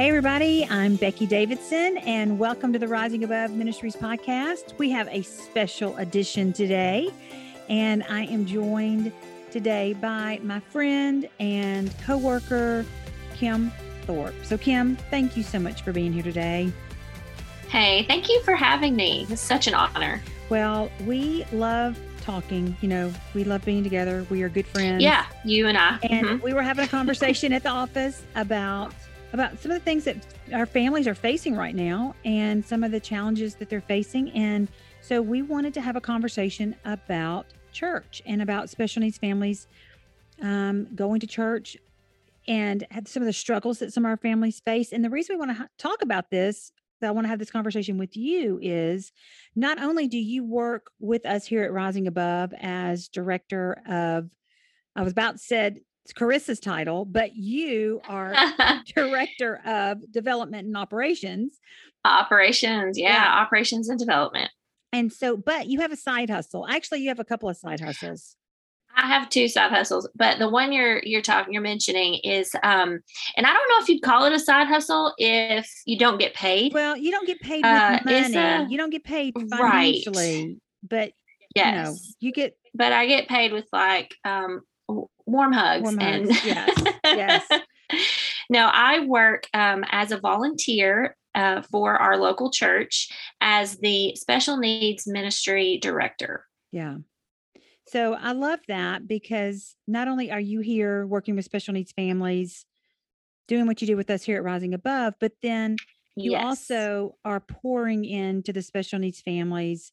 Hey, everybody, I'm Becky Davidson, and welcome to the Rising Above Ministries podcast. We have a special edition today, and I am joined today by my friend and coworker, Kim Thorpe. So, Kim, thank you so much for being here today. Hey, thank you for having me. It's such an honor. Well, we love talking. You know, we love being together. We are good friends. Yeah, you and I. And mm-hmm. we were having a conversation at the office about about some of the things that our families are facing right now and some of the challenges that they're facing. And so we wanted to have a conversation about church and about special needs families um, going to church and some of the struggles that some of our families face. And the reason we want to ha- talk about this, that I want to have this conversation with you, is not only do you work with us here at Rising Above as director of, I was about to said it's Carissa's title, but you are director of development and operations. Operations, yeah, yeah, operations and development. And so, but you have a side hustle. Actually, you have a couple of side hustles. I have two side hustles, but the one you're you're talking you're mentioning is um and I don't know if you'd call it a side hustle if you don't get paid. Well, you don't get paid with uh, money. A, you don't get paid financially, right. but yes. you know, you get but I get paid with like um warm hugs warm and hugs. yes yes no i work um, as a volunteer uh, for our local church as the special needs ministry director yeah so i love that because not only are you here working with special needs families doing what you do with us here at rising above but then you yes. also are pouring into the special needs families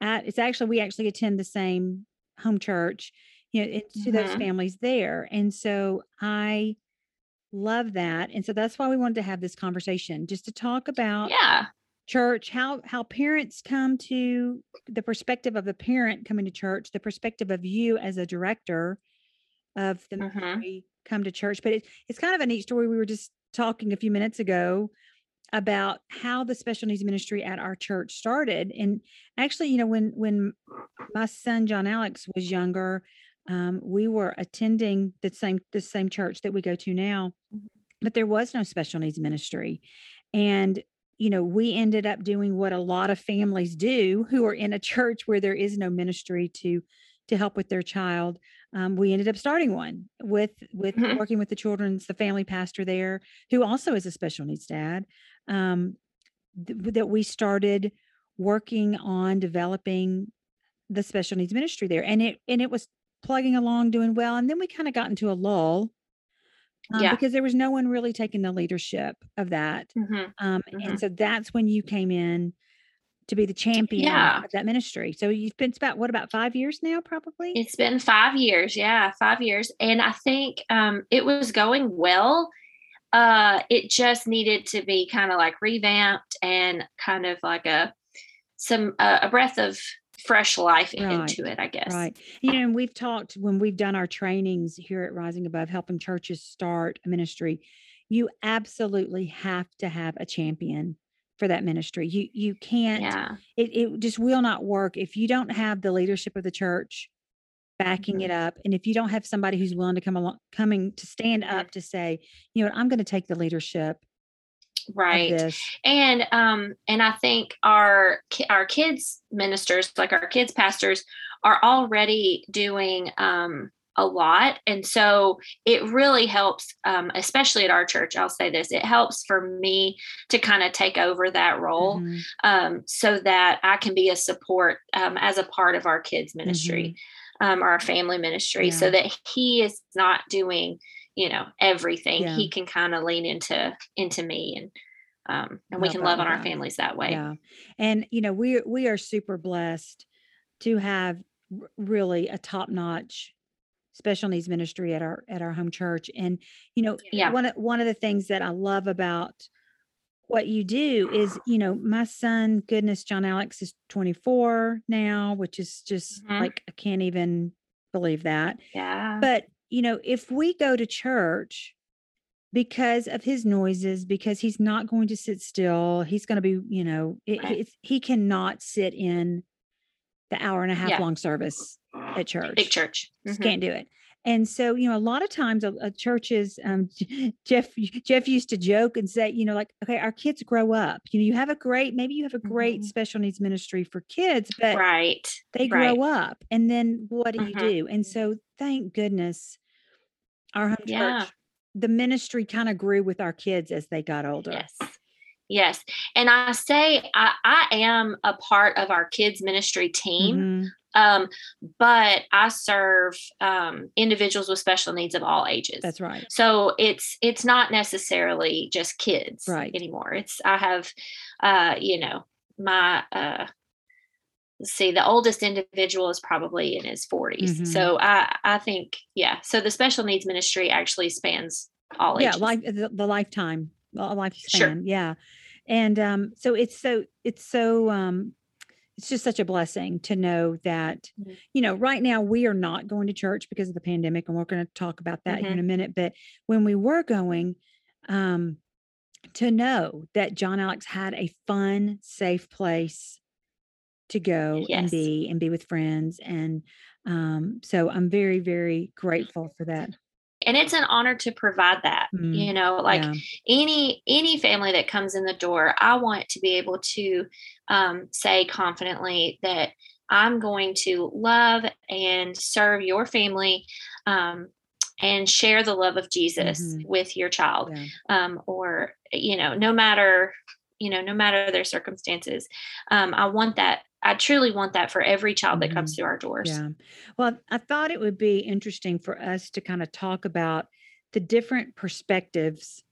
at it's actually we actually attend the same home church you know, to mm-hmm. those families there. And so I love that. And so that's why we wanted to have this conversation just to talk about yeah church how how parents come to the perspective of the parent coming to church the perspective of you as a director of the mm-hmm. come to church but it, it's kind of a neat story we were just talking a few minutes ago about how the special needs ministry at our church started and actually you know when when my son john alex was younger um, we were attending the same the same church that we go to now, mm-hmm. but there was no special needs ministry, and you know we ended up doing what a lot of families do who are in a church where there is no ministry to to help with their child. Um, we ended up starting one with with mm-hmm. working with the children's the family pastor there who also is a special needs dad. Um, th- that we started working on developing the special needs ministry there and it and it was plugging along, doing well. And then we kind of got into a lull um, yeah. because there was no one really taking the leadership of that. Mm-hmm. Um, mm-hmm. And so that's when you came in to be the champion yeah. of that ministry. So you've been about what about five years now, probably? It's been five years, yeah, five years. And I think um, it was going well. Uh, it just needed to be kind of like revamped and kind of like a some uh, a breath of fresh life right. into it, I guess. Right. You know, and we've talked when we've done our trainings here at Rising Above, helping churches start a ministry. You absolutely have to have a champion for that ministry. You you can't. Yeah. It it just will not work if you don't have the leadership of the church backing mm-hmm. it up, and if you don't have somebody who's willing to come along, coming to stand up to say, you know, what, I'm going to take the leadership right and um and i think our our kids ministers like our kids pastors are already doing um a lot and so it really helps um, especially at our church i'll say this it helps for me to kind of take over that role mm-hmm. um, so that i can be a support um, as a part of our kids ministry mm-hmm. Um, our family ministry yeah. so that he is not doing you know everything yeah. he can kind of lean into into me and um, and we can love on our families that way yeah and you know we we are super blessed to have really a top-notch special needs ministry at our at our home church and you know yeah. one of one of the things that i love about what you do is you know my son goodness john alex is 24 now which is just mm-hmm. like i can't even believe that yeah but you know, if we go to church because of his noises, because he's not going to sit still, he's going to be, you know, it, right. he cannot sit in the hour and a half yeah. long service at church. Big church. Mm-hmm. Can't do it. and so, you know, a lot of times a, a churches, um, Jeff, Jeff used to joke and say, you know, like, okay, our kids grow up. You know, you have a great, maybe you have a great mm-hmm. special needs ministry for kids, but right, they grow up, and then what do mm-hmm. you do? And so, thank goodness, our home yeah. church, the ministry kind of grew with our kids as they got older. Yes. Yes. And I say I, I am a part of our kids ministry team. Mm-hmm. Um, but I serve um, individuals with special needs of all ages. That's right. So it's it's not necessarily just kids right. anymore. It's I have, uh, you know, my uh, see the oldest individual is probably in his 40s. Mm-hmm. So I I think yeah. So the special needs ministry actually spans all yeah, ages. life the, the lifetime, lifespan. Sure. Yeah. And um, so it's so it's so um it's just such a blessing to know that mm-hmm. you know right now we are not going to church because of the pandemic and we're going to talk about that mm-hmm. in a minute but when we were going um to know that john alex had a fun safe place to go yes. and be and be with friends and um so i'm very very grateful for that and it's an honor to provide that mm, you know like yeah. any any family that comes in the door i want to be able to um, say confidently that i'm going to love and serve your family um, and share the love of jesus mm-hmm. with your child yeah. um, or you know no matter you know no matter their circumstances um, i want that I truly want that for every child that comes mm-hmm. through our doors. Yeah. Well, I thought it would be interesting for us to kind of talk about the different perspectives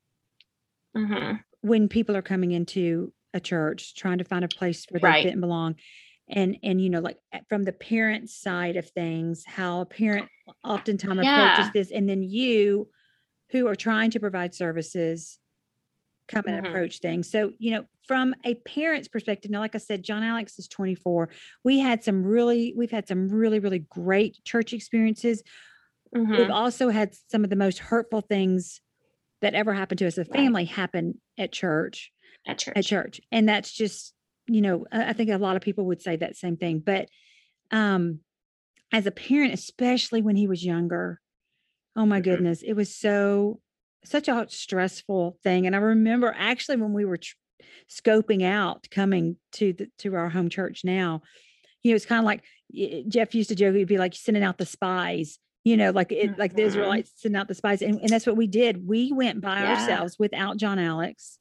mm-hmm. when people are coming into a church, trying to find a place where they right. fit and belong. And and you know, like from the parent side of things, how a parent oftentimes yeah. approaches this, and then you who are trying to provide services come and mm-hmm. approach things. So, you know, from a parent's perspective, now, like I said, John Alex is 24. We had some really, we've had some really, really great church experiences. Mm-hmm. We've also had some of the most hurtful things that ever happened to us as a family right. happen at church. At church. At church. And that's just, you know, I think a lot of people would say that same thing. But um as a parent, especially when he was younger, oh my mm-hmm. goodness, it was so such a stressful thing. And I remember actually when we were tr- scoping out coming to the to our home church now, you know, it's kind of like Jeff used to joke, he'd be like sending out the spies, you know, like it, like the mm-hmm. Israelites sending out the spies. And, and that's what we did. We went by yeah. ourselves without John Alex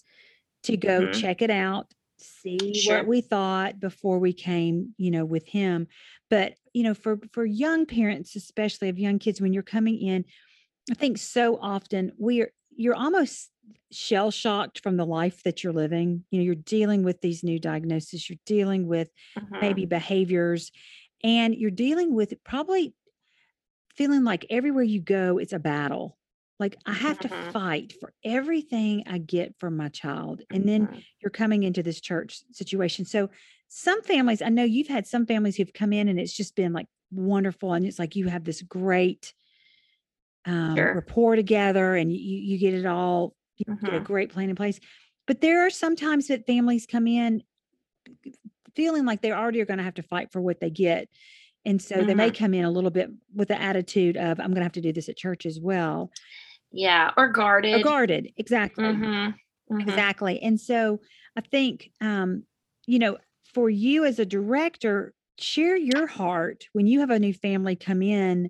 to go mm-hmm. check it out, see sure. what we thought before we came, you know, with him. But, you know, for for young parents, especially of young kids, when you're coming in, I think so often we are you're almost shell shocked from the life that you're living. You know, you're dealing with these new diagnoses, you're dealing with uh-huh. maybe behaviors, and you're dealing with probably feeling like everywhere you go, it's a battle. Like I have uh-huh. to fight for everything I get from my child. And then uh-huh. you're coming into this church situation. So some families, I know you've had some families who've come in and it's just been like wonderful. And it's like you have this great um, sure. rapport together and you, you get it all, you mm-hmm. get a mm-hmm. great plan in place. But there are sometimes that families come in feeling like they already are going to have to fight for what they get. And so mm-hmm. they may mm-hmm. come in a little bit with the attitude of, I'm going to have to do this at church as well. Yeah. Or guarded. Or guarded. Exactly. Mm-hmm. mm-hmm. Exactly. And so I think, um, you know, for you as a director, share your heart when you have a new family come in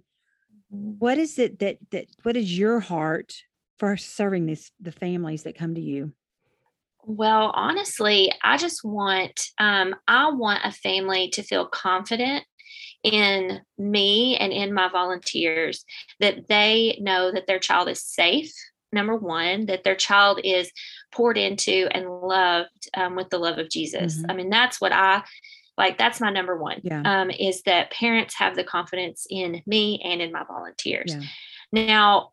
what is it that that what is your heart for serving these the families that come to you well honestly i just want um, i want a family to feel confident in me and in my volunteers that they know that their child is safe number one that their child is poured into and loved um, with the love of jesus mm-hmm. i mean that's what i like that's my number one yeah. um, is that parents have the confidence in me and in my volunteers yeah. now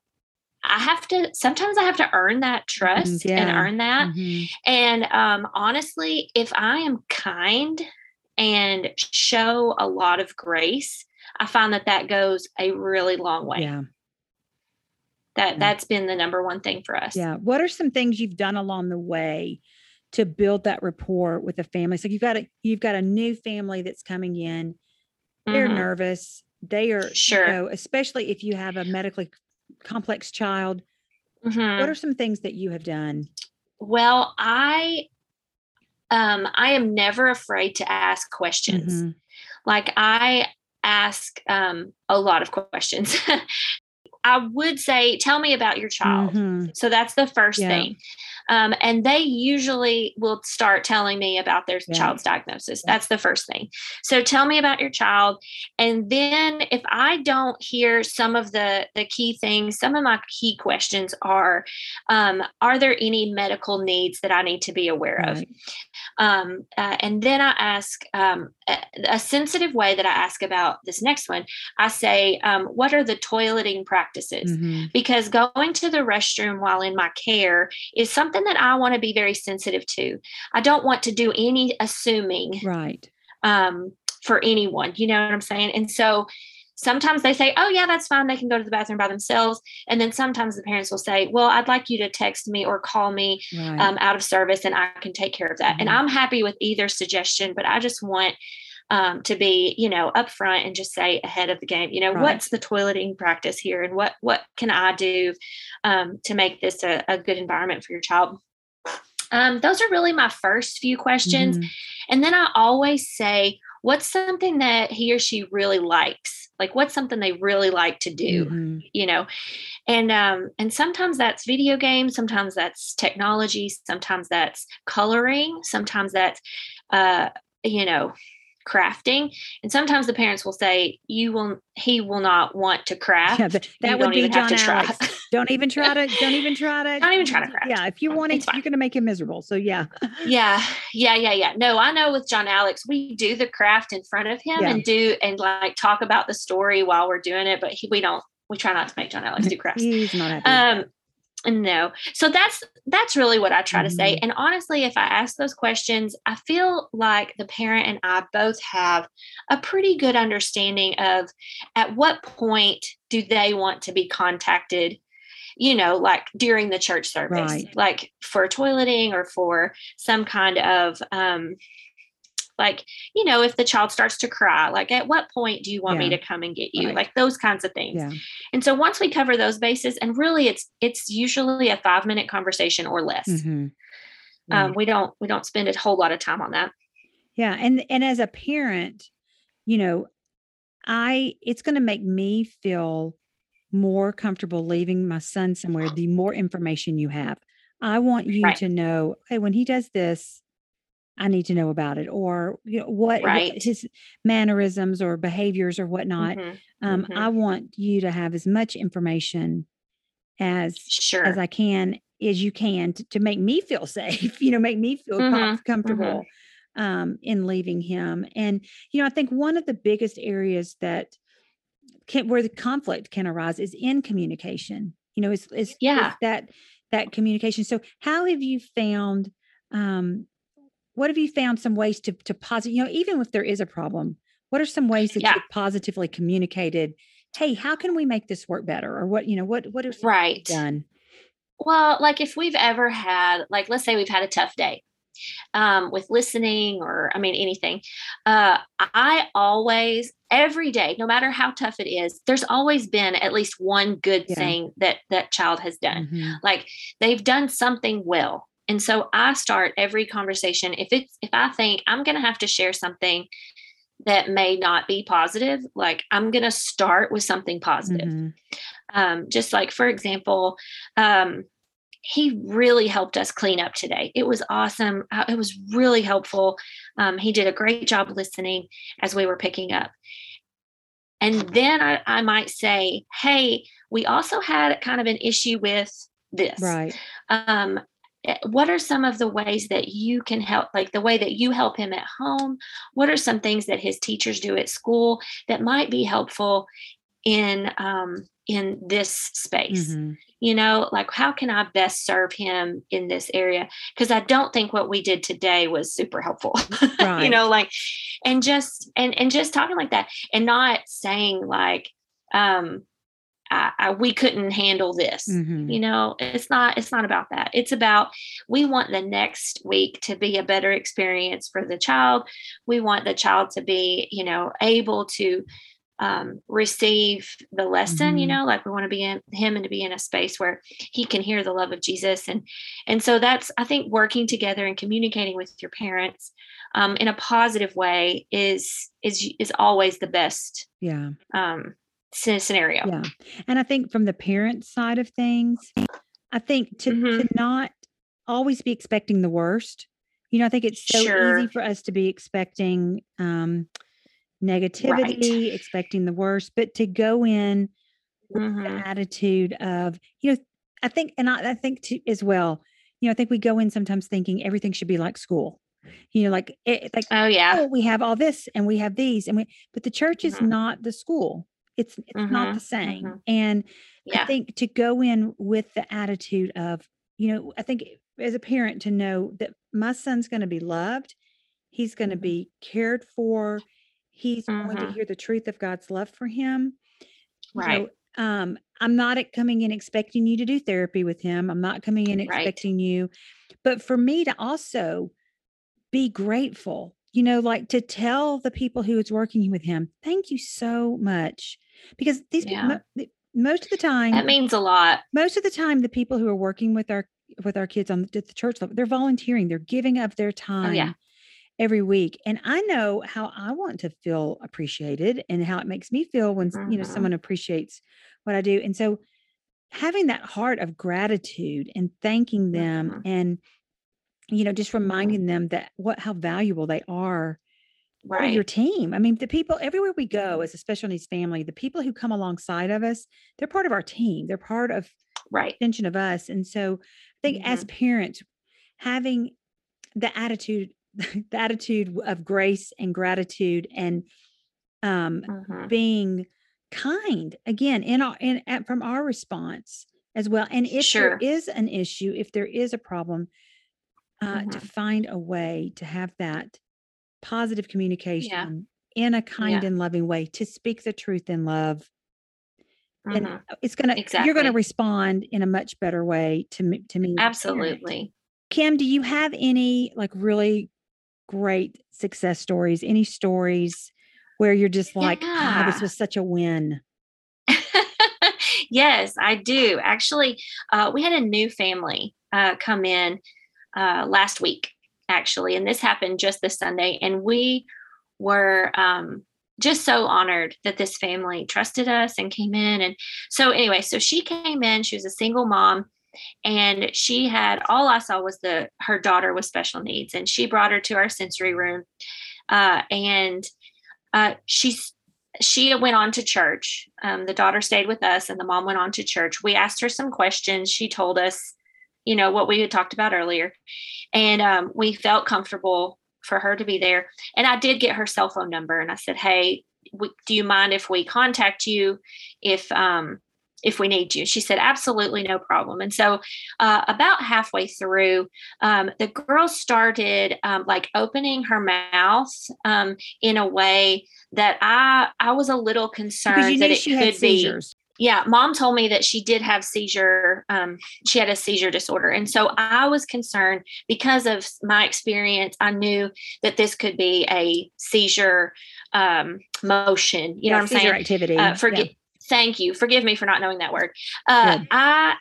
i have to sometimes i have to earn that mm-hmm, trust yeah. and earn that mm-hmm. and um, honestly if i am kind and show a lot of grace i find that that goes a really long way yeah that that's been the number one thing for us yeah what are some things you've done along the way to build that rapport with the family. So you've got a you've got a new family that's coming in. They're mm-hmm. nervous. they are sure you know, especially if you have a medically complex child mm-hmm. what are some things that you have done well i um i am never afraid to ask questions mm-hmm. like i ask um a lot of questions I would say, tell me about your child. Mm-hmm. So that's the first yeah. thing. Um, and they usually will start telling me about their yeah. child's diagnosis. That's the first thing. So tell me about your child. And then if I don't hear some of the, the key things, some of my key questions are um, Are there any medical needs that I need to be aware right. of? Um, uh, and then I ask um, a, a, sensitive way that I ask about this next one. I say, um, What are the toileting practices? Mm-hmm. Because going to the restroom while in my care is something something that I want to be very sensitive to. I don't want to do any assuming. Right. Um, for anyone, you know what I'm saying? And so sometimes they say, Oh, yeah, that's fine. They can go to the bathroom by themselves. And then sometimes the parents will say, Well, I'd like you to text me or call me right. um, out of service and I can take care of that. Mm-hmm. And I'm happy with either suggestion, but I just want um, to be, you know, upfront and just say ahead of the game, you know, right. what's the toileting practice here and what what can I do um, to make this a, a, good environment for your child? Um, those are really my first few questions. Mm-hmm. And then I always say, what's something that he or she really likes? Like what's something they really like to do, mm-hmm. you know? And um, and sometimes that's video games, sometimes that's technology, sometimes that's coloring, sometimes that's uh, you know, crafting. And sometimes the parents will say you will he will not want to craft. Yeah, that you would be john alex. Don't even try to don't even try to don't even try to craft. Yeah if you want it you're going to make him miserable so yeah. Yeah yeah yeah yeah. No i know with john alex we do the craft in front of him yeah. and do and like talk about the story while we're doing it but he, we don't we try not to make john alex do crafts. he's not happy. Um no so that's that's really what i try mm-hmm. to say mm-hmm. and honestly if i ask those questions i feel like the parent and i both have a pretty good understanding of at what point do they want to be contacted you know like during the church service right. like for toileting or for some kind of um like you know if the child starts to cry like at what point do you want yeah. me to come and get you right. like those kinds of things yeah. and so once we cover those bases and really it's it's usually a five minute conversation or less mm-hmm. right. um, we don't we don't spend a whole lot of time on that yeah and and as a parent you know i it's going to make me feel more comfortable leaving my son somewhere the more information you have i want you right. to know hey when he does this I need to know about it, or you know, what, right. what his mannerisms or behaviors or whatnot. Mm-hmm. Um, mm-hmm. I want you to have as much information as sure. as I can, as you can, to, to make me feel safe. You know, make me feel mm-hmm. mm-hmm. comfortable um, in leaving him. And you know, I think one of the biggest areas that can, where the conflict can arise is in communication. You know, is is yeah that that communication. So, how have you found um, what have you found some ways to to positive you know even if there is a problem what are some ways that yeah. you've positively communicated hey how can we make this work better or what you know what what is right done well like if we've ever had like let's say we've had a tough day um, with listening or i mean anything uh, i always every day no matter how tough it is there's always been at least one good yeah. thing that that child has done mm-hmm. like they've done something well and so I start every conversation if it's if I think I'm going to have to share something that may not be positive, like I'm going to start with something positive. Mm-hmm. Um, just like for example, um, he really helped us clean up today. It was awesome. Uh, it was really helpful. Um, he did a great job listening as we were picking up. And then I, I might say, hey, we also had kind of an issue with this. Right. Um, what are some of the ways that you can help like the way that you help him at home what are some things that his teachers do at school that might be helpful in um, in this space mm-hmm. you know like how can i best serve him in this area because i don't think what we did today was super helpful right. you know like and just and and just talking like that and not saying like um I, I, we couldn't handle this mm-hmm. you know it's not it's not about that it's about we want the next week to be a better experience for the child we want the child to be you know able to um, receive the lesson mm-hmm. you know like we want to be in him and to be in a space where he can hear the love of jesus and and so that's i think working together and communicating with your parents um, in a positive way is is is always the best yeah um scenario yeah and i think from the parent side of things i think to mm-hmm. to not always be expecting the worst you know i think it's so sure. easy for us to be expecting um negativity, right. expecting the worst, but to go in with mm-hmm. the attitude of, you know, I think, and I, I think too, as well, you know, I think we go in sometimes thinking everything should be like school. You know, like it, like oh yeah, oh, we have all this and we have these and we, but the church is mm-hmm. not the school. It's it's mm-hmm. not the same. Mm-hmm. And yeah. I think to go in with the attitude of, you know, I think as a parent to know that my son's going to be loved, he's going to mm-hmm. be cared for, he's going to mm-hmm. hear the truth of God's love for him. Right. So, um, I'm not coming in expecting you to do therapy with him. I'm not coming in Right. expecting you, but for me to also be grateful, you know, like to tell the people who is working with him, thank you so much. Because these people, most of the time, That means a lot. most of the time, the people who are working with our with our kids on the, the church level, they're volunteering, they're giving of their Oh yeah. time every week. And I know how I want to feel appreciated and how it makes me feel when, mm-hmm. you know, mm-hmm. someone appreciates what I do. And so having that heart of gratitude and thanking them mm-hmm. and, you know, just mm-hmm. reminding them that what, how valuable they are right. your team. I mean, the people everywhere we go as a special needs family, the people who come alongside of us, they're part of our team. They're part of right extension of us. And so I think mm-hmm. as parents, having the attitude the attitude of grace and gratitude and um, mm-hmm. being kind again in our in at, from our response as well and if sure. there is an issue if there is a problem uh, mm-hmm. to find a way to have that positive communication yeah. in a kind yeah. and loving way to speak the truth in love mm-hmm. and it's gonna exactly. you're gonna respond in a much better way to me to me absolutely kim do you have any like really great success stories? Any stories where you're just like, yeah. oh, this was such a win? yes, I do. Actually, uh, we had a new family uh, come in uh, last week, actually, and this happened just this Sunday. And we were um, just so honored that this family trusted us and came in. And so, anyway, so she came in, she was a single mom and she had all i saw was the her daughter with special needs and she brought her to our sensory room uh, and uh, she she went on to church um, the daughter stayed with us and the mom went on to church we asked her some questions she told us you know what we had talked about earlier and um, we felt comfortable for her to be there and i did get her cell phone number and i said hey we, do you mind if we contact you if um, if we need you. She said, absolutely no problem. And so, uh, about halfway through, um, the girl started um, like opening her mouth um, in a way that I I was a little concerned that it could be. Yeah, mom told me that she did have seizure. Um, she had a seizure disorder, and so I was concerned because of my experience. I knew that this could be a seizure um, motion. You yeah, know what I'm saying? Activity. Uh, forget. Yeah thank you. Forgive me for not knowing that word. Uh, I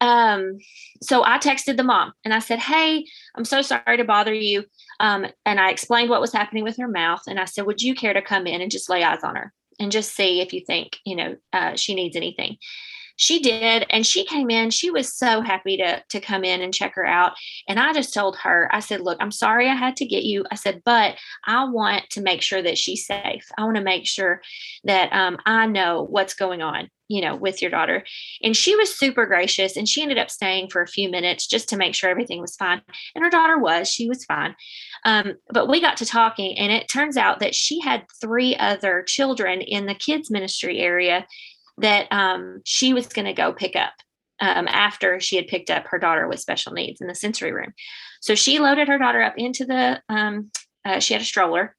um so I texted the mom and I said, "Hey, I'm so sorry to bother you." Um, and I explained what was happening with her mouth, and I said, "Would you care to come in and just lay eyes on her and just see if you think you know uh, she needs anything?" She did and she came in. She was so happy to to come in and check her out. And i just told her i said look i'm sorry i had to get you. I said but i want to make sure that she's safe. I want to make sure that um, i know what's going on you know with your daughter. And she was super gracious and she ended up staying for a few minutes just to make sure everything was fine. And her daughter was she was fine. Um, but we got to talking and it turns out that she had three other children in the kids ministry area that um, she was going to go pick up um, after she had picked up her daughter with special needs in the sensory room. So she loaded her daughter up into the, um, uh, she had a stroller,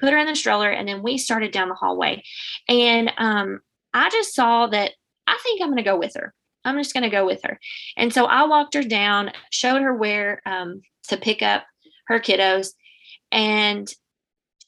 put her in the stroller, and then we started down the hallway. And um, I just saw that I think I'm going to go with her. I'm just going to go with her. And so I walked her down, showed her where um, to pick up her kiddos. And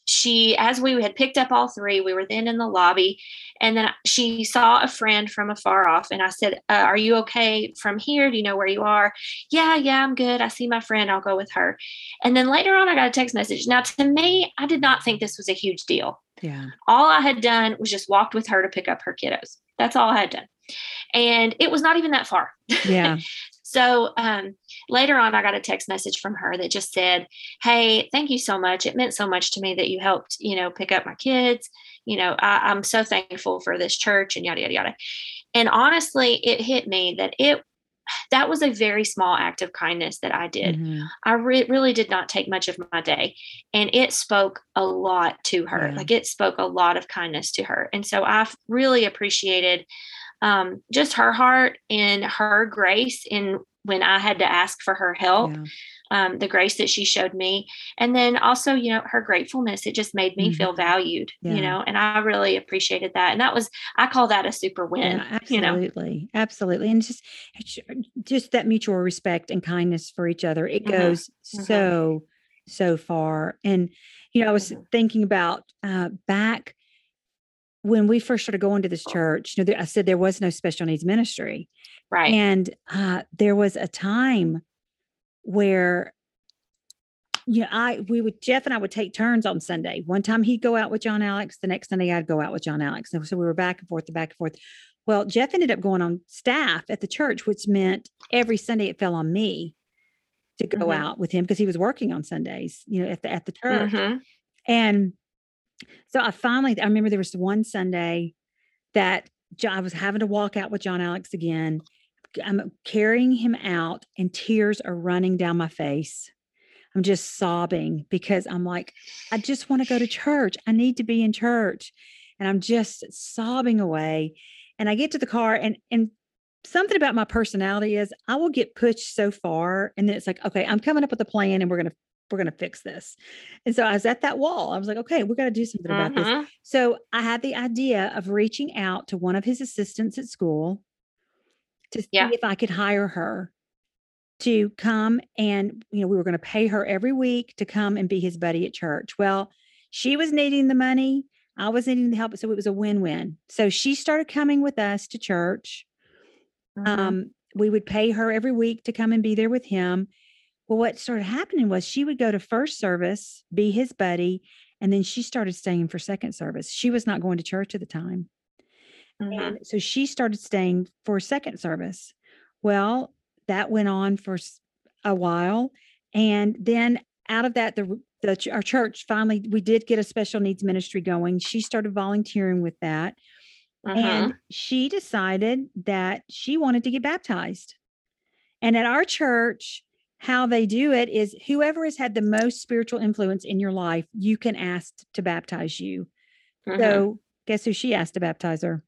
she, as we had picked up all three, we were then in the lobby, and then she saw a friend from afar off. And I said, uh, Are you okay from here? Do you know where you are? Yeah, yeah, I'm good. I see my friend. I'll go with her. And then later on, I got a text message. Now, to me, I did not think this was a huge deal. Yeah. All I had done was just walked with her to pick up her kiddos. That's all I had done. And it was not even that far. Yeah. So um, later on, I got a text message from her that just said, "Hey, thank you so much. It meant so much to me that you helped, you know, pick up my kids. You know, I, I'm so thankful for this church and yada yada yada." And honestly, it hit me that it that was a very small act of kindness that I did. Mm-hmm. I re- really did not take much of my day, and it spoke a lot to her. Yeah. Like it spoke a lot of kindness to her, and so I really appreciated um, just her heart and her grace in when I had to ask for her help. Yeah. Um, the grace that she showed me and then also you know her gratefulness it just made me mm-hmm. feel valued yeah. you know and i really appreciated that and that was i call that a super win yeah, absolutely you know? absolutely and just just that mutual respect and kindness for each other it mm-hmm. goes mm-hmm. so so far and you know i was mm-hmm. thinking about uh back when we first started going to this church, you know, I said there was no special needs ministry. Right. And uh, there was a time where, you know, I, we would, Jeff and I would take turns on Sunday. One time he'd go out with John Alex. The next Sunday I'd go out with John Alex. And so we were back and forth and back and forth. Well, Jeff ended up going on staff at the church, which meant every Sunday it fell on me to go mm-hmm. out with him because he was working on Sundays, you know, at the, at the church. Mm-hmm. And so I finally, I remember there was one Sunday that I was having to walk out with John Alex again. I'm carrying him out, and tears are running down my face. I'm just sobbing because I'm like, I just want to go to church. I need to be in church. And I'm just sobbing away. And I get to the car, and and something about my personality is I will get pushed so far, and then it's like, okay, I'm coming up with a plan, and we're gonna we're going to fix this. And so I was at that wall. I was like, okay, we got to do something about this. Mm-hmm. So I had the idea of reaching out to one of his assistants at school to see yeah. if I could hire her to come and, you know, we were going to pay her every week to come and be his buddy at church. Well, she was needing the money. I was needing the help. So it was a win win. So she started coming with us to church. Mm-hmm. Um, we would pay her every week to come and be there with him. Well, what started happening was she would go to first service, be his buddy, and then she started staying for second service. She was not going to church at the time. Mm-hmm. And so she started staying for second service. Well, that went on for a while. And then out of that, the, the our church finally we did get a special needs ministry going. She started volunteering with that. Mm-hmm. And she decided that she wanted to get baptized. And at our church, how they do it is whoever has had the most spiritual influence in your life, you can ask to baptize you. Mm-hmm. So, guess who she asked to baptize her?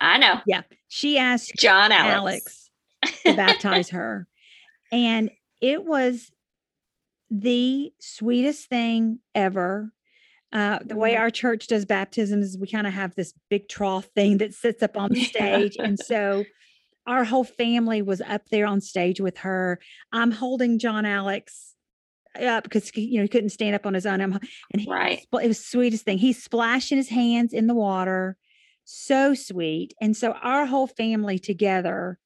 I know. Yeah. She asked John Alex, Alex to baptize her. And it was the sweetest thing ever. Uh, the way mm-hmm. our church does baptisms is we kind of have this big trough thing that sits up on the stage. and so our whole family was up there on stage with her. I'm holding John Alex up because you know he couldn't stand up on his own. I'm, and he, right. it was the sweetest thing. He's splashing his hands in the water, so sweet. And so our whole family together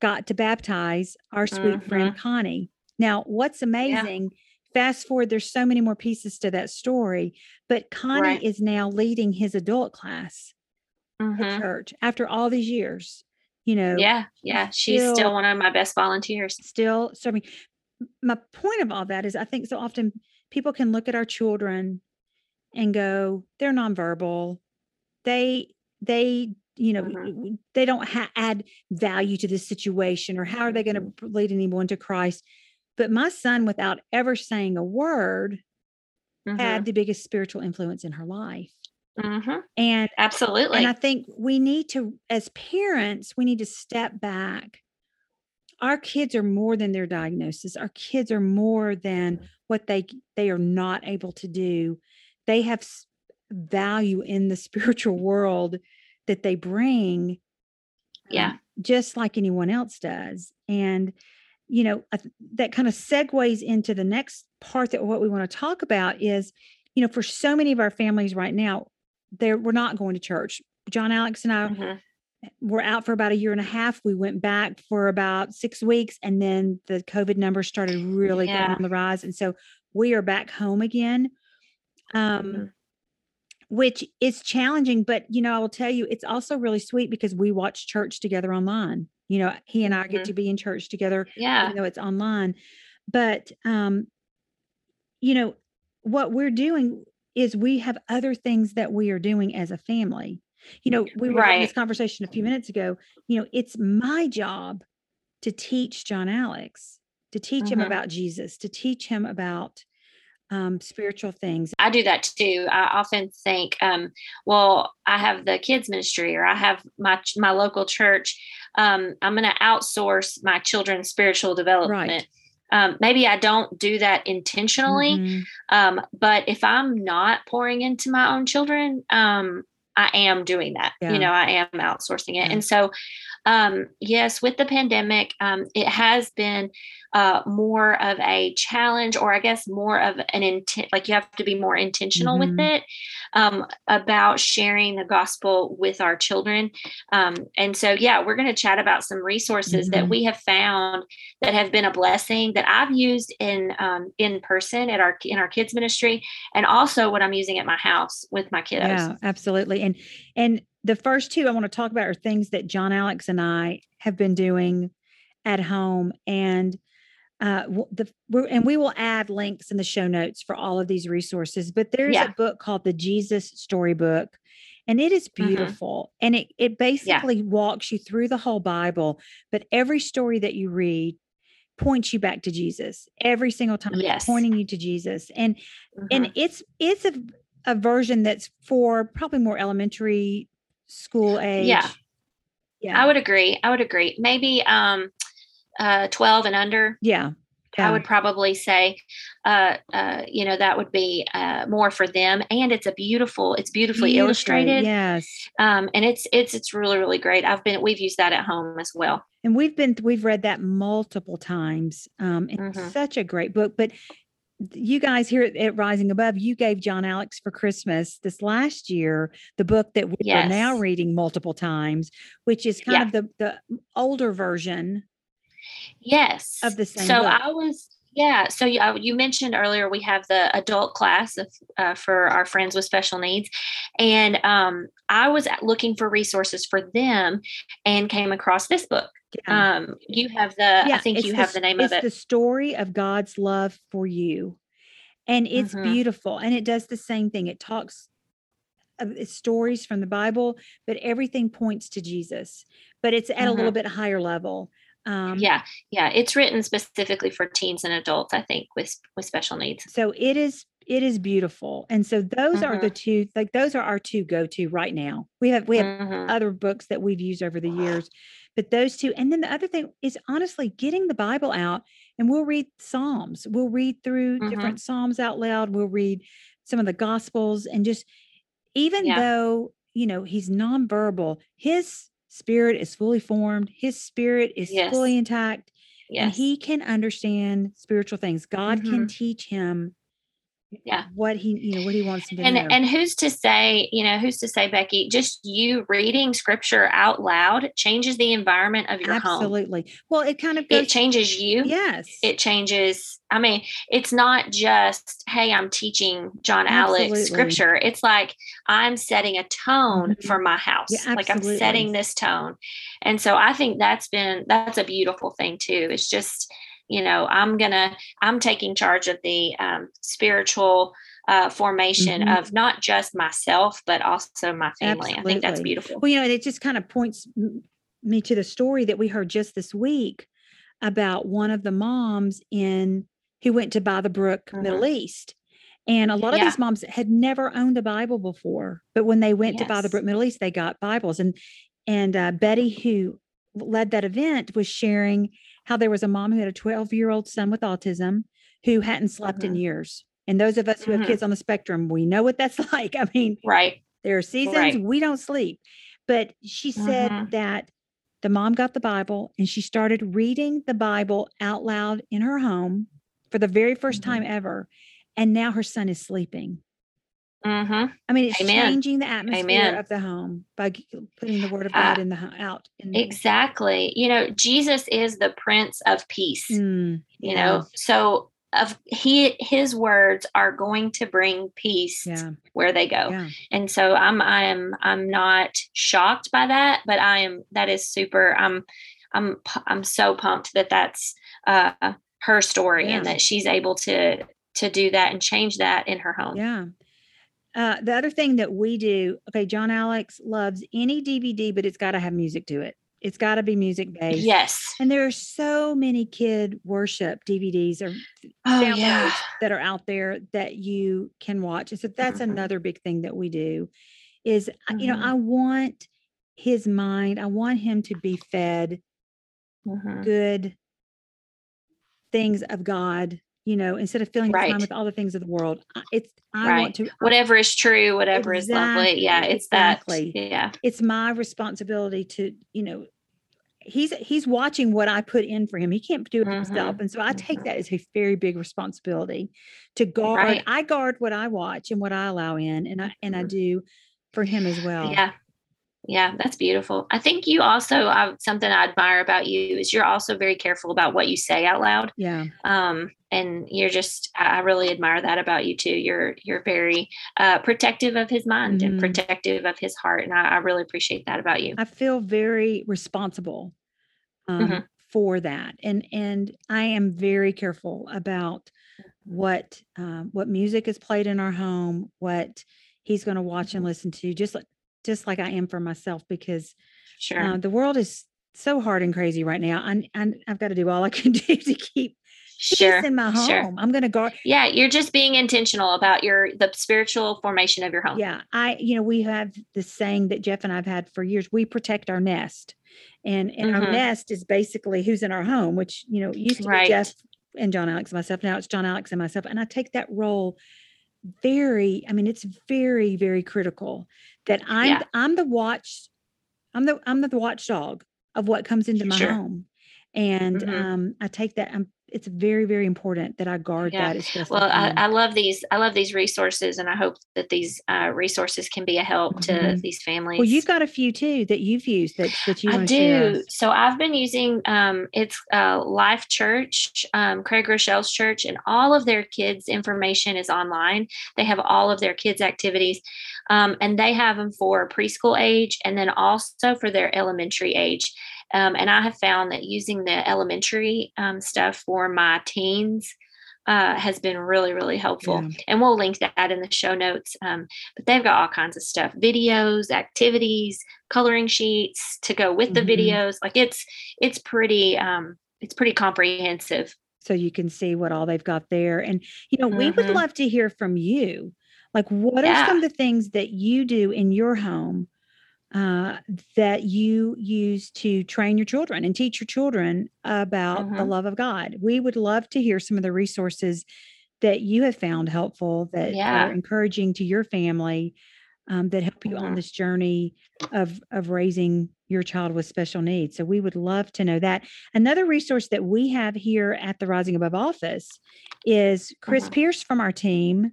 got to baptize our sweet mm-hmm. friend Connie. Now, what's amazing? Yeah. Fast forward, there's so many more pieces to that story, but Connie right. is now leading his adult class mm-hmm. at church after all these years you know yeah yeah she's still, still one of my best volunteers still serving my point of all that is i think so often people can look at our children and go they're nonverbal they they you know mm-hmm. they don't ha- add value to this situation or how are they going to mm-hmm. lead anyone to christ but my son without ever saying a word mm-hmm. had the biggest spiritual influence in her life Mm-hmm. And absolutely. And I think we need to, as parents, we need to step back. Our kids are more than their diagnosis. Our kids are more than what they they are not able to do. They have value in the spiritual world that they bring. Yeah. Um, just like anyone else does. And you know, that kind of segues into the next part that what we want to talk about is, you know, for so many of our families right now, there we're not going to church. John Alex and I mm-hmm. were out for about a year and a half. We went back for about six weeks, and then the COVID numbers started really yeah. going on the rise, and so we are back home again. Um, mm-hmm. which is challenging, but you know, I will tell you, it's also really sweet because we watch church together online you know he and i get mm-hmm. to be in church together yeah even though it's online but um you know what we're doing is we have other things that we are doing as a family you know we were right. having this conversation a few minutes ago you know it's my job to teach john alex to teach mm-hmm. him about jesus to teach him about um, spiritual things. I do that too. I often think, um, well, I have the kids ministry or I have my my local church. Um, I'm going to outsource my children's spiritual development. Right. Um, maybe I don't do that intentionally, mm-hmm. um, but if I'm not pouring into my own children, um, I am doing that. Yeah. You know, I am outsourcing it. Yeah. And so, um, yes, with the pandemic, um, it has been uh, more of a challenge, or I guess more of an intent, like you have to be more intentional mm-hmm. with it um, about sharing the gospel with our children. Um, and so, yeah, we're going to chat about some resources mm-hmm. that we have found that have been a blessing that I've used in um, in person at our in our kids ministry, and also what I'm using at my house with my kiddos. Yeah, absolutely. And and the first two I want to talk about are things that John Alex and I have been doing at home and uh, the and we will add links in the show notes for all of these resources. But there's yeah. a book called the Jesus Storybook, and it is mm-hmm. beautiful. Mm-hmm. And it it basically yeah. walks you through the whole Bible. But every story that you read points you back to Jesus every single time. Yes. pointing you to Jesus, and mm-hmm. and it's it's a a version that's for probably more elementary school age. Yeah. Yeah. I would agree. I would agree. Maybe um uh, 12 and under. Yeah. yeah. I would probably say, uh, uh, you know, that would be uh, more for them. And it's a beautiful, it's beautifully Beautiful, illustrated. Yes. Um, and it's, it's, it's really, really great. I've been, we've used that at home as well. And we've been, we've read that multiple times. Um, it's mm-hmm. such a great book, but you guys here at Rising Above, you gave John Alex for Christmas this last year the book that we yes. are now reading multiple times, which is kind yeah. of the the older version Yes. Of the same. So book. I was yeah. So you, uh, you mentioned earlier we have the adult class of, uh, for our friends with special needs, and um, I was looking for resources for them and came across this book. Yeah. Um, you have the. Yeah, I think you the, have the name of it. It's the story of God's love for you, and it's mm-hmm. beautiful, and it does the same thing. It talks. Stories from the Bible, but everything points to Jesus. But it's at mm-hmm. a little mm-hmm. bit higher level. Um, yeah, yeah, it's written specifically for teens and adults, I think, with with special needs. So it is it is beautiful, and so those mm-hmm. are the mm-hmm. two like those are our two go to right now. We have we have mm-hmm. other books that we've used over the years, but those two, and then the other thing is honestly getting the Bible out, and we'll read Psalms. We'll read through mm-hmm. different Psalms out loud. We'll read some of the Gospels, and just even yeah. though you know he's nonverbal, his spirit is fully formed, his spirit is yes. fully intact, yes. and he can understand spiritual things. God mm-hmm. can teach him yeah what he you know what he wants to do. and know. and who's to say you know who's to say becky just you reading scripture out loud changes the environment of your absolutely. home absolutely well it kind of goes, it changes you yes it changes i mean it's not just hey i'm teaching john absolutely. alex scripture it's like i'm setting a tone mm-hmm. for my house yeah, like i'm setting this tone and so i think that's been that's a beautiful thing too it's just you know i'm gonna i'm taking charge of the um, spiritual uh, formation mm-hmm. of not just myself but also my family Absolutely. i think that's beautiful well you know it just kind of points me to the story that we heard just this week about one of the moms in who went to By the Brook mm-hmm. Middle East. And a lot of yeah. these moms had never owned a Bible before, but when they went yes. to By the Brook Middle East, they got Bibles. And and uh, Betty, who led that event, was sharing how there was a mom who had a 12 year old son with autism who hadn't slept mm-hmm. in years. And those of us who mm-hmm. have kids on the spectrum, we know what that's like. I mean, right. There are seasons right. we don't sleep. But she said mm-hmm. that the mom got the Bible and she started reading the Bible out loud in her home for the very 1st mm-hmm. time ever. And now her son is sleeping. Mm-hmm. I mean, it's Amen. changing the atmosphere Amen. of the home by putting the word of God uh, in the out. In the exactly. You know, Jesus is the Prince of Peace. Mm, you yeah. know, so of he his words are going to bring peace yeah. where they go yeah. and so i'm i'm i'm not shocked by that but i am that is super i'm i'm i'm so pumped that that's uh her story and that she's able to to do that and change that in her home yeah uh, the other thing that we do okay john alex loves any dvd but it's got to have music to it it's got to be music based. Yes. And there are so many kid worship DVDs or oh, downloads yeah. that are out there that you can watch. And so that's mm-hmm. another big thing that we do is mm-hmm. you know, mm-hmm. I want his mind, I want him to be fed mm-hmm. good things of God, you know, instead of filling right. time with all the things of the world. It's I right. want to whatever is true, whatever exactly, is lovely. Yeah, it's exactly. that. Yeah. It's my responsibility to, you know, he's he's watching what I put in for him. He can't do it mm-hmm. himself, and so I take mm-hmm. that as a very big responsibility to guard. Right. I guard what I watch and what I allow in, and I and I mm-hmm. do for him as well. Yeah, yeah, that's beautiful. I think you also uh, something I admire about you is you're also very careful about what you say out loud. Yeah. Um, and you're just I really admire that about you too. You're you're very uh, protective of his mind mm-hmm. and protective of his heart, and I, I, really appreciate that about you. I feel very responsible um, mm-hmm. for that, and and I am very careful about what um, what music is played in our home, what he's going to watch and mm-hmm. listen to, just like just like I am for myself because sure uh, the world is so hard and crazy right now. And I I've got to do all I can do to keep sure in my home. Sure. I'm going to guard. Yeah, you're just being intentional about your the spiritual formation of your home. Yeah, I you know we have this saying that Jeff and I've had for years. We protect our nest, and and mm-hmm. our nest is basically who's in our home, which you know used to right. be Jeff and John Alex and myself. Now it's John Alex and myself, and I take that role very. I mean, it's very very critical that I'm yeah. I'm the watch I'm the I'm the watchdog of what comes into my sure. home. And mm-hmm. um, I take that I'm it's very very important that i guard yeah. that as well I, I, love these i love these resources and i hope that these uh, resources can be a help mm-hmm. to these families well you've got a few too that you've used that, that you i do. So i've been using um, it's uh, life church um, craig Groeschel's church and all of their kids information is online. They have all of their kids activities um, and they have them for preschool age and then also for their elementary age um, and I have found that using the elementary um, stuff for my teens uh, has been really, really helpful. Yeah. And we'll link that in the show notes. Um, but they've got all kinds of stuff videos, activities, coloring sheets to go with the mm-hmm. videos. Like it's, it's pretty, um, it's pretty comprehensive. So you can see what all they've got there. And, you know, mm-hmm. we would mm-hmm. love to hear from you. Like, what yeah. are some of the things that you do in your home uh, that you use to train your children and teach your children about the mm-hmm. love of God. We would love to hear some of the resources that you have found helpful that yeah. are encouraging to your family um, that help you mm-hmm. on this journey of of raising your child with special needs. So we would love to know that. Another resource that we have here at the Rising Above office is Chris mm-hmm. Pierce from our team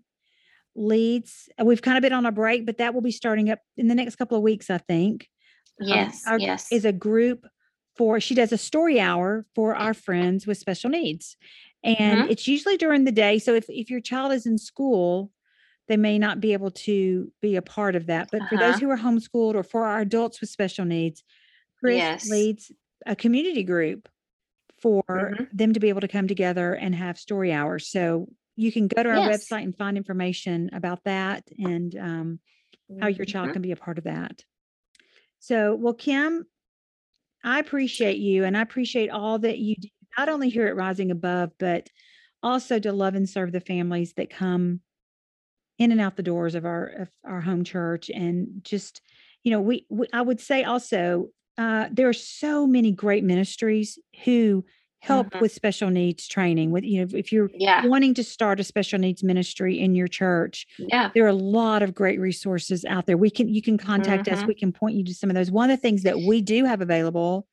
leads. Uh, we've kind of been on a break, but that will be starting up in the next couple of weeks, I think. Um, yes. Um, our, yes. Is a group for, she does a story hour for our friends with special needs. And mm-hmm. it's usually during the day. So if, if your child is in school, they may not be able to be a part of that. But uh-huh. for those uh-huh. who are homeschooled or for our adults with special needs, Chris yes. leads a community group for mm-hmm. them to be able to come together and have story hours. So you can go to our yes. website and find information about that and um, how your child mm-hmm. can be a part of that. So, well, Kim, I appreciate you and I appreciate all that you do, not only here at Rising Above, but also to love and serve the families that come in and out the doors of our of our home church and just you know we, we i would say also uh, there are so many great ministries who help mm-hmm. with special needs training with you know if you're yeah. wanting to start a special needs ministry in your church yeah there are a lot of great resources out there we can you can contact mm-hmm. us we can point you to some of those one of the things that we do have available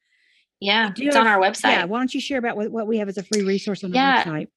Yeah, it's on our website. Yeah, why don't you share about what, what we have as a free resource on the yeah. website?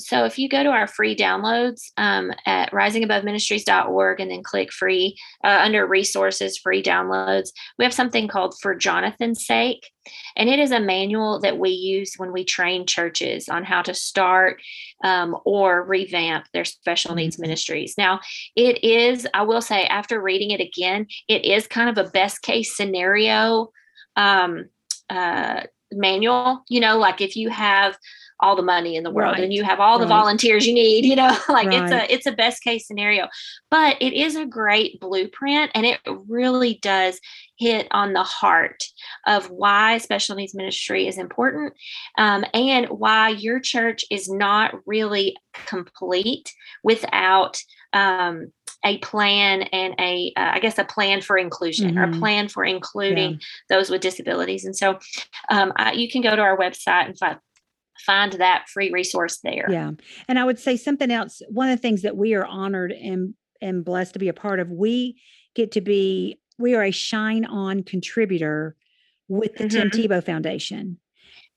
So if you go to our free downloads um, at risingaboveministries.org and then click free uh, under resources, free downloads, we have something called For Jonathan's Sake. And it is a manual that we use when we train churches on how to start um, or revamp their special needs mm-hmm. ministries. Now, it is, I will say, after reading it again, it is kind of a best case scenario um, uh, manual. You know, like if you have all the money in the world right. and you have all the right. volunteers you need you know like right. it's a it's a best case scenario but it is a great blueprint and it really does hit on the heart of why special needs ministry is important um, and why your church is not really complete without um, a plan and a, uh, I guess, a plan for inclusion mm-hmm. or a plan for including yeah. those with disabilities. And so um, I, you can go to our website and find, find that free resource there. Yeah. And I would say something else. One of the things that we are honored and, and blessed to be a part of, we get to be, we are a shine on contributor with the mm-hmm. Tim Tebow Foundation.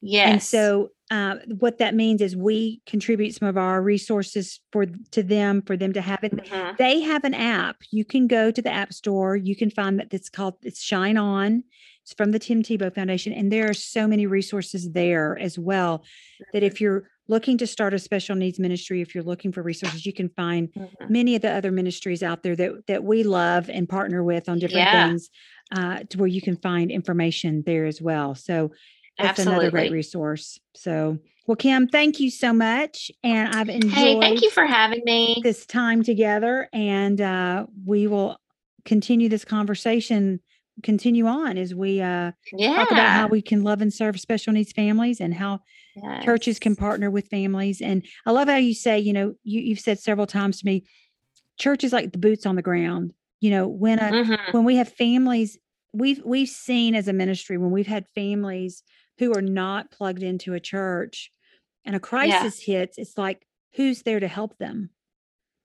Yes. And so uh, what that means is we contribute some of our resources for to them for them to have it. Mm-hmm. They have an app. You can go to the app store. You can find that it's called it's Shine On. It's from the Tim Tebow Foundation, and there are so many resources there as well. That if you're looking to start a special needs ministry, if you're looking for resources, you can find mm-hmm. many of the other ministries out there that that we love and partner with on different yeah. things, uh, to where you can find information there as well. So that's Absolutely. another great resource. So, well, Kim, thank you so much. And I've enjoyed Hey, thank you for having me. This time together. And uh, we will continue this conversation, continue on as we uh, yeah. talk about how we can love and serve special needs families and how yes. churches can partner with families. And I love how you say, you know, you, you've said several times to me, church is like the boots on the ground. You know, when a, mm-hmm. when we have families, we've we've seen as a ministry when we've had families who are not plugged into a church and a crisis yeah. hits, it's like, who's there to help them?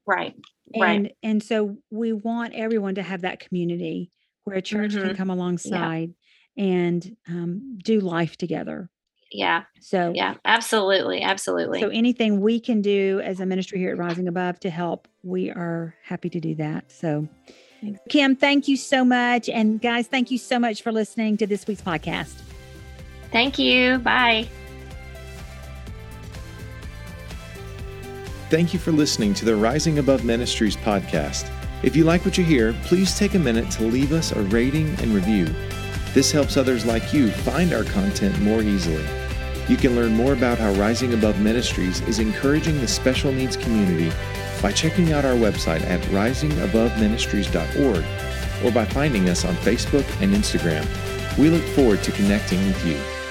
Right. And right. and so we want everyone to have that community where a church mm-hmm. can come alongside yeah. and um, do life together. Yeah. So yeah, absolutely, absolutely. So anything we can do as a ministry here at Rising Above to help, we are happy to do that. So Kim, thank you so much. And guys, thank you so much for listening to this week's podcast. Thank you. Bye. Thank you for listening to the Rising Above Ministries podcast. If you like what you hear, please take a minute to leave us a rating and review. This helps others like you find our content more easily. You can learn more about how Rising Above Ministries is encouraging the special needs community by checking out our website at risingaboveministries.org or by finding us on Facebook and Instagram. We look forward to connecting with you.